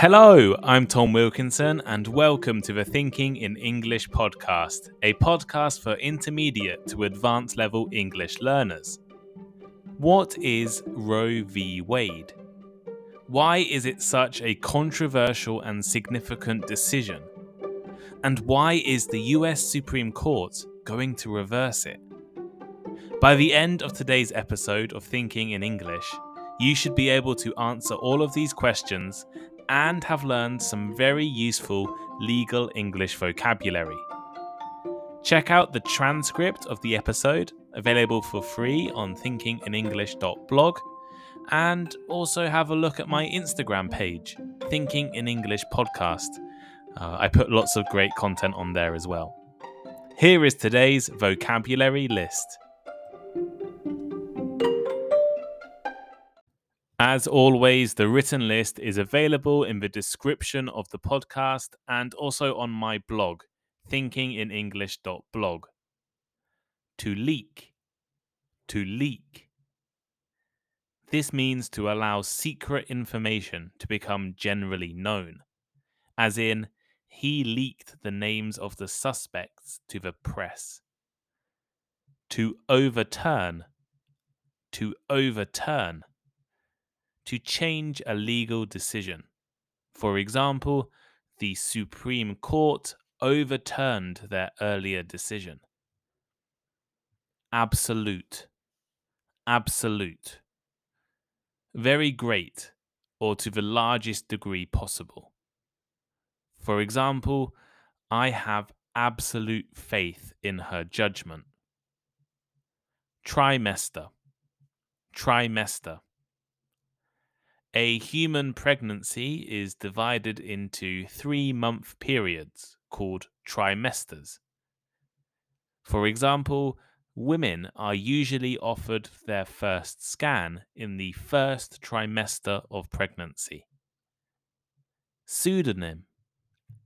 Hello, I'm Tom Wilkinson, and welcome to the Thinking in English podcast, a podcast for intermediate to advanced level English learners. What is Roe v. Wade? Why is it such a controversial and significant decision? And why is the US Supreme Court going to reverse it? By the end of today's episode of Thinking in English, you should be able to answer all of these questions and have learned some very useful legal English vocabulary. Check out the transcript of the episode, available for free on thinkinginenglish.blog, and also have a look at my Instagram page, Thinking in English Podcast. Uh, I put lots of great content on there as well. Here is today's vocabulary list. As always, the written list is available in the description of the podcast and also on my blog, thinkinginenglish.blog. To leak. To leak. This means to allow secret information to become generally known, as in, he leaked the names of the suspects to the press. To overturn. To overturn to change a legal decision. For example, the Supreme Court overturned their earlier decision. Absolute. Absolute. Very great, or to the largest degree possible. For example, I have absolute faith in her judgment. Trimester. Trimester. A human pregnancy is divided into three month periods called trimesters. For example, women are usually offered their first scan in the first trimester of pregnancy. Pseudonym.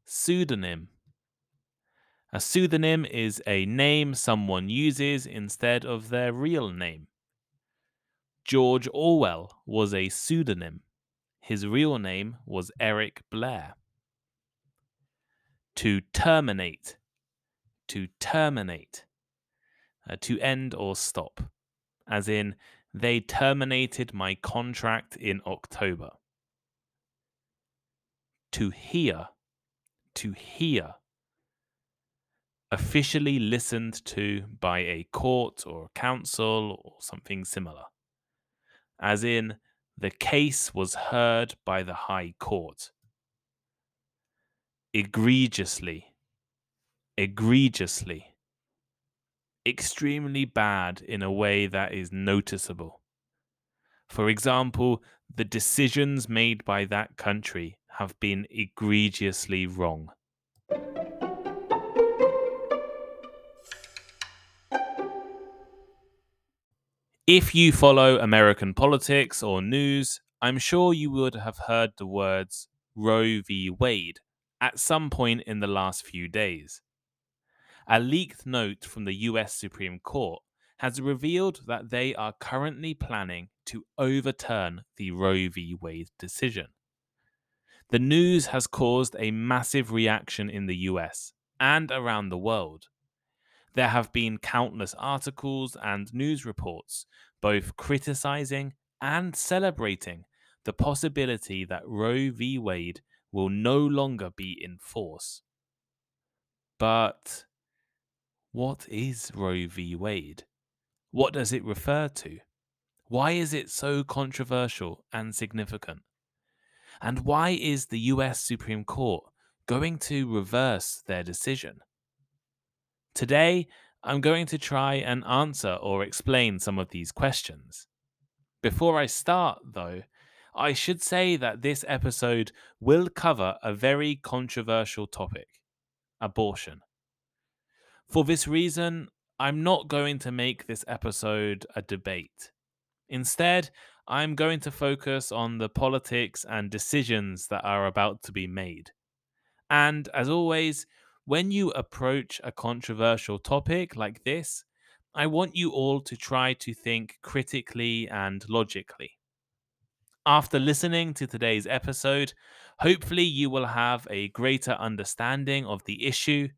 Pseudonym. A pseudonym is a name someone uses instead of their real name. George Orwell was a pseudonym. His real name was Eric Blair. To terminate. To terminate. Uh, to end or stop. As in, they terminated my contract in October. To hear. To hear. Officially listened to by a court or council or something similar as in, the case was heard by the High Court. Egregiously, egregiously, extremely bad in a way that is noticeable. For example, the decisions made by that country have been egregiously wrong. If you follow American politics or news, I'm sure you would have heard the words Roe v. Wade at some point in the last few days. A leaked note from the US Supreme Court has revealed that they are currently planning to overturn the Roe v. Wade decision. The news has caused a massive reaction in the US and around the world. There have been countless articles and news reports, both criticizing and celebrating the possibility that Roe v. Wade will no longer be in force. But what is Roe v. Wade? What does it refer to? Why is it so controversial and significant? And why is the US Supreme Court going to reverse their decision? Today, I'm going to try and answer or explain some of these questions. Before I start, though, I should say that this episode will cover a very controversial topic abortion. For this reason, I'm not going to make this episode a debate. Instead, I'm going to focus on the politics and decisions that are about to be made. And as always, when you approach a controversial topic like this, I want you all to try to think critically and logically. After listening to today's episode, hopefully you will have a greater understanding of the issue,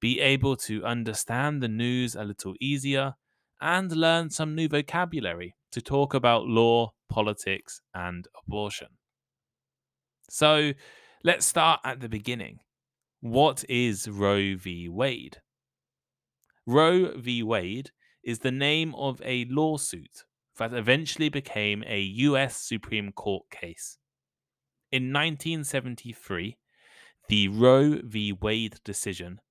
be able to understand the news a little easier, and learn some new vocabulary to talk about law, politics, and abortion. So let's start at the beginning. What is Roe v. Wade? Roe v. Wade is the name of a lawsuit that eventually became a US Supreme Court case. In 1973, the Roe v. Wade decision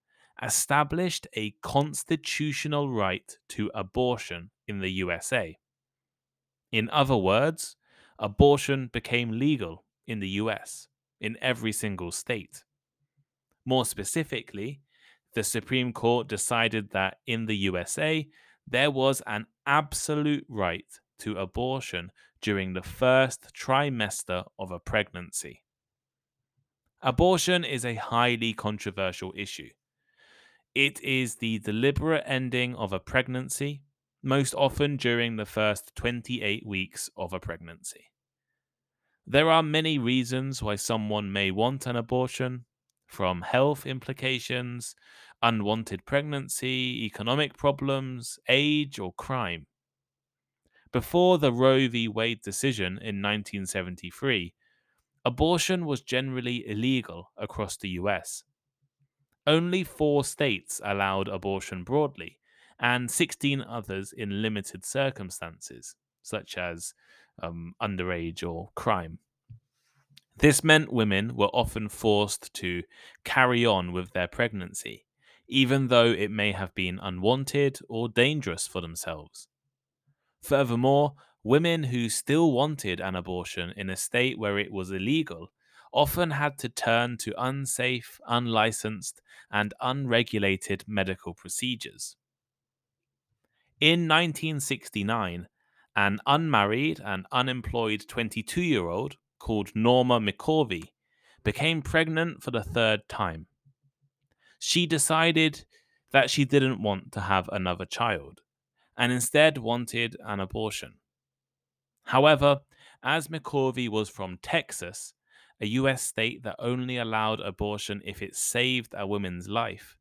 established a constitutional right to abortion in the USA. In other words, abortion became legal in the US in every single state. More specifically, the Supreme Court decided that in the USA, there was an absolute right to abortion during the first trimester of a pregnancy. Abortion is a highly controversial issue. It is the deliberate ending of a pregnancy, most often during the first 28 weeks of a pregnancy. There are many reasons why someone may want an abortion, from health implications, unwanted pregnancy, economic problems, age, or crime. Before the Roe v. Wade decision in 1973, abortion was generally illegal across the US. Only four states allowed abortion broadly, and 16 others in limited circumstances, such as um, underage or crime. This meant women were often forced to carry on with their pregnancy, even though it may have been unwanted or dangerous for themselves. Furthermore, women who still wanted an abortion in a state where it was illegal often had to turn to unsafe, unlicensed, and unregulated medical procedures. In 1969, an unmarried and unemployed 22 year old called Norma McCorvey became pregnant for the third time. She decided that she didn't want to have another child and instead wanted an abortion. However, as McCorvey was from Texas, a US state that only allowed abortion if it saved a woman's life,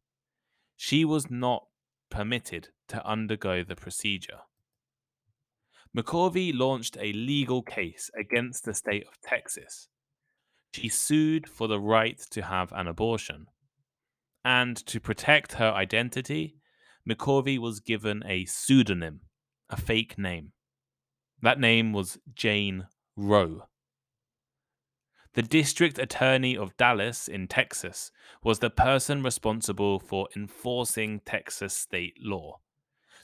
she was not permitted to undergo the procedure. McCorvey launched a legal case against the state of Texas. She sued for the right to have an abortion. And to protect her identity, McCorvey was given a pseudonym, a fake name. That name was Jane Roe. The district attorney of Dallas in Texas was the person responsible for enforcing Texas state law.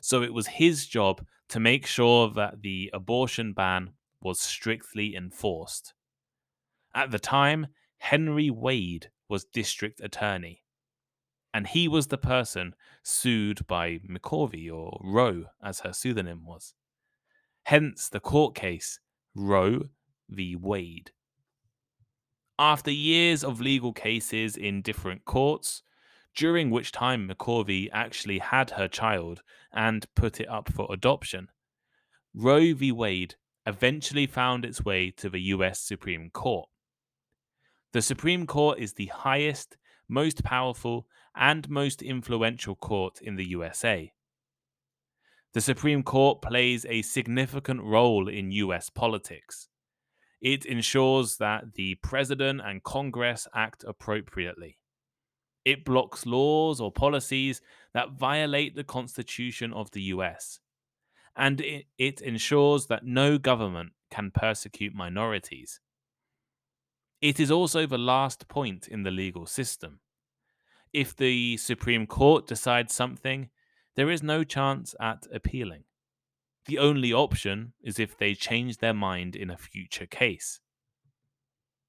So it was his job to make sure that the abortion ban was strictly enforced. At the time, Henry Wade was district attorney, and he was the person sued by McCorvey or Roe, as her pseudonym was. Hence the court case Roe v. Wade. After years of legal cases in different courts, during which time McCorvey actually had her child and put it up for adoption. Roe v. Wade eventually found its way to the US Supreme Court. The Supreme Court is the highest, most powerful, and most influential court in the USA. The Supreme Court plays a significant role in US politics. It ensures that the President and Congress act appropriately. It blocks laws or policies that violate the Constitution of the US. And it, it, ensures that no government can persecute minorities. It is also the last point in the legal system. If the Supreme Court decides something, there is no chance at appealing. The only option is if they change their mind in a future case.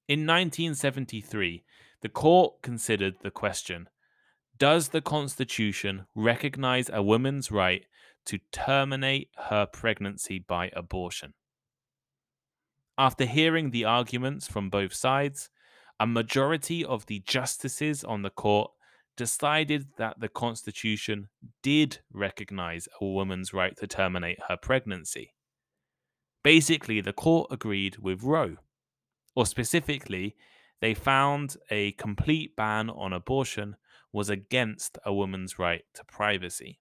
In 1973, the court considered the question Does the Constitution recognize a woman's right to terminate her pregnancy by abortion? After hearing the arguments from both sides, a majority of the justices on the court decided that the Constitution did recognize a woman's right to terminate her pregnancy. Basically, the court agreed with Roe, or specifically, they found a complete ban on abortion was against a woman's right to privacy.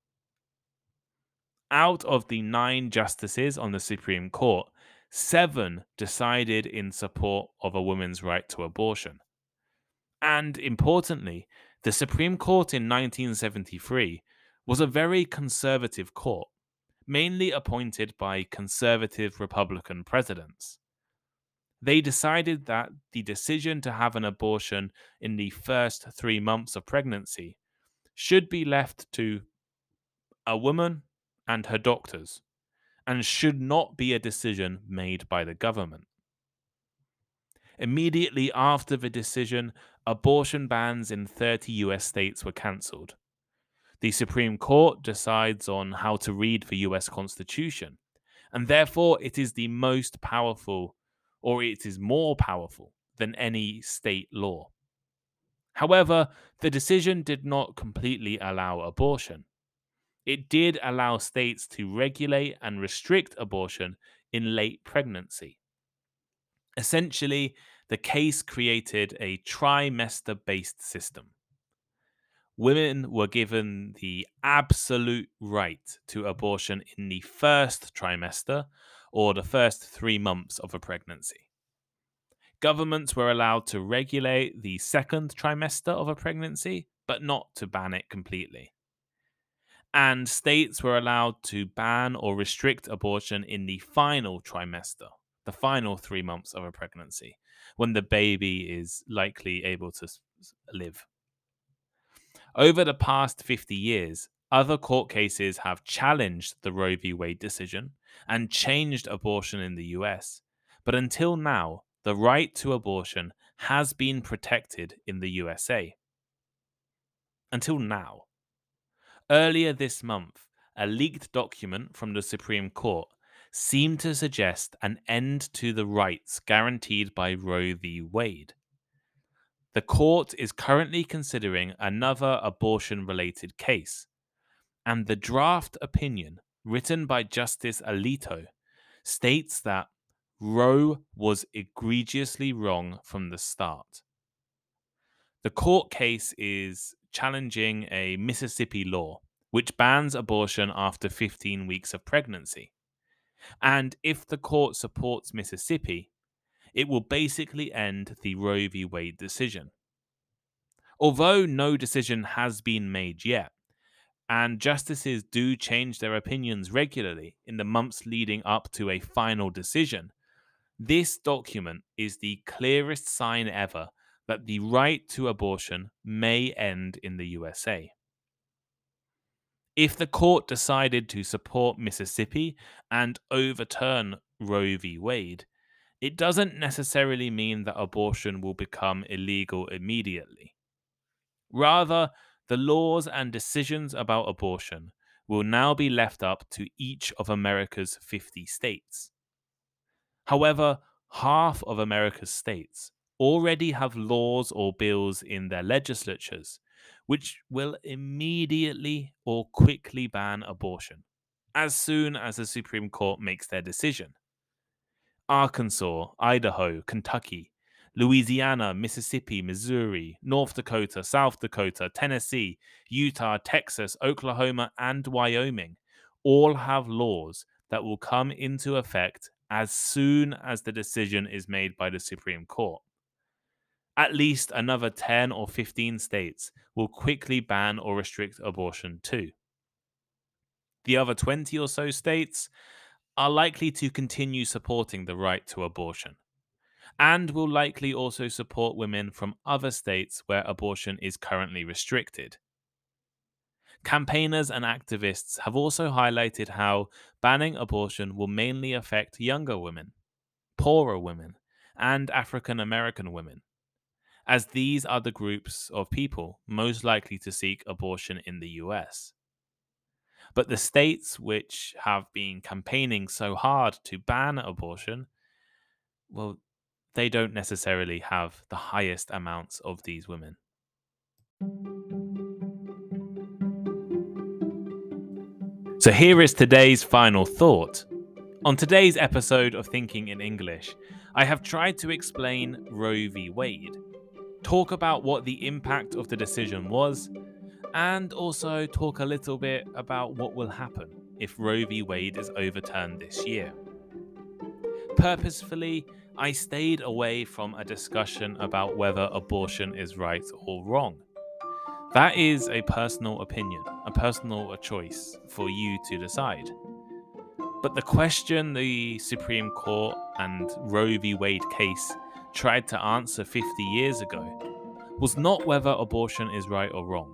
Out of the nine justices on the Supreme Court, seven decided in support of a woman's right to abortion. And importantly, the Supreme Court in 1973 was a very conservative court, mainly appointed by conservative Republican presidents. They decided that the decision to have an abortion in the first three months of pregnancy should be left to a woman and her doctors and should not be a decision made by the government. Immediately after the decision, abortion bans in 30 US states were cancelled. The Supreme Court decides on how to read the US Constitution, and therefore it is the most powerful, or it is more powerful than any state law. However, the decision did not completely allow abortion. It did allow states to regulate and restrict abortion in late pregnancy. Essentially, the case created a trimester based system. Women were given the absolute right to abortion in the first trimester or the first three months of a pregnancy. Governments were allowed to regulate the second trimester of a pregnancy, but not to ban it completely. And states were allowed to ban or restrict abortion in the final trimester, the final three months of a pregnancy, when the baby is likely able to live. Over the past 50 years, other court cases have challenged the Roe v. Wade decision and changed abortion in the US. But until now, the right to abortion has been protected in the USA. Until now. Earlier this month, a leaked document from the Supreme Court seemed to suggest an end to the rights guaranteed by Roe v. Wade. The court is currently considering another abortion related case, and the draft opinion written by Justice Alito states that Roe was egregiously wrong from the start. The court case is challenging a Mississippi law which bans abortion after 15 weeks of pregnancy. And if the court supports Mississippi, it will basically end the Roe v. Wade decision. Although no decision has been made yet, and justices do change their opinions regularly in the months leading up to a final decision, this document is the clearest sign ever that the right to abortion may end in the USA. If the court decided to support Mississippi and overturn Roe v. Wade, it doesn't necessarily mean that abortion will become illegal immediately. Rather, the laws and decisions about abortion will now be left up to each of America's 50 states. However, half of America's states already have laws or bills in their legislatures which will immediately or quickly ban abortion as soon as the Supreme Court makes their decision. Arkansas, Idaho, Kentucky, Louisiana, Mississippi, Missouri, North Dakota, South Dakota, Tennessee, Utah, Texas, Oklahoma, and Wyoming all have laws that will come into effect as soon as the decision is made by the Supreme Court. At least another 10 or 15 states will quickly ban or restrict abortion too. The other 20 or so states are likely to continue supporting the right to abortion and will likely also support women from other states where abortion is currently restricted. Campaigners and activists have also highlighted how banning abortion will mainly affect younger women, poorer women, and African American women, as these are the groups of people most likely to seek abortion in the US. But the states which have been campaigning so hard to ban abortion, well, they don't necessarily have the highest amounts of these women. So here is today's final thought. On today's episode of Thinking in English, I have tried to explain Roe v. Wade, talk about what the impact of the decision was, and also talk a little bit about what will happen if Roe v. Wade is overturned this year. Purposefully, I stayed away from a discussion about whether abortion is right or wrong. That is a personal opinion, a personal choice for you to decide. But the question the Supreme Court and Roe v. Wade case tried to answer 50 years ago was not whether abortion is right or wrong,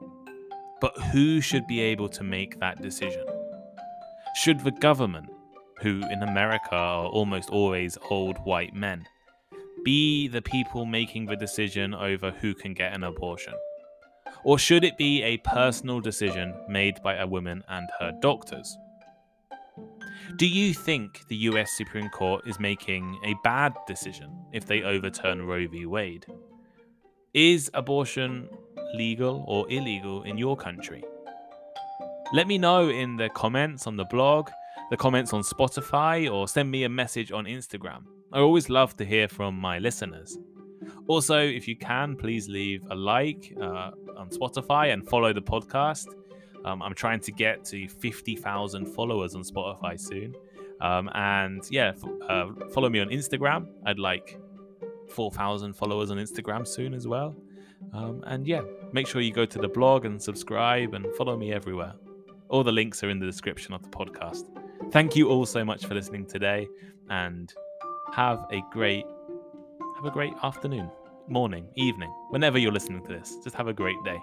but who should be able to make that decision. Should the government, who in America are almost always old white men, be the people making the decision over who can get an abortion? Or should it be a personal decision made by a woman and her doctors? Do you think the US Supreme Court is making a bad decision if they overturn Roe v. Wade? Is abortion legal or illegal in your country? Let me know in the comments on the blog, the comments on Spotify, or send me a message on Instagram. I always love to hear from my listeners. Also, if you can, please leave a like uh, on Spotify and follow the podcast. Um, I'm trying to get to 50,000 followers on Spotify soon. Um, and yeah, f- uh, follow me on Instagram. I'd like 4,000 followers on Instagram soon as well. Um, and yeah, make sure you go to the blog and subscribe and follow me everywhere. All the links are in the description of the podcast. Thank you all so much for listening today and have a great have a great afternoon, morning, evening, whenever you're listening to this. Just have a great day.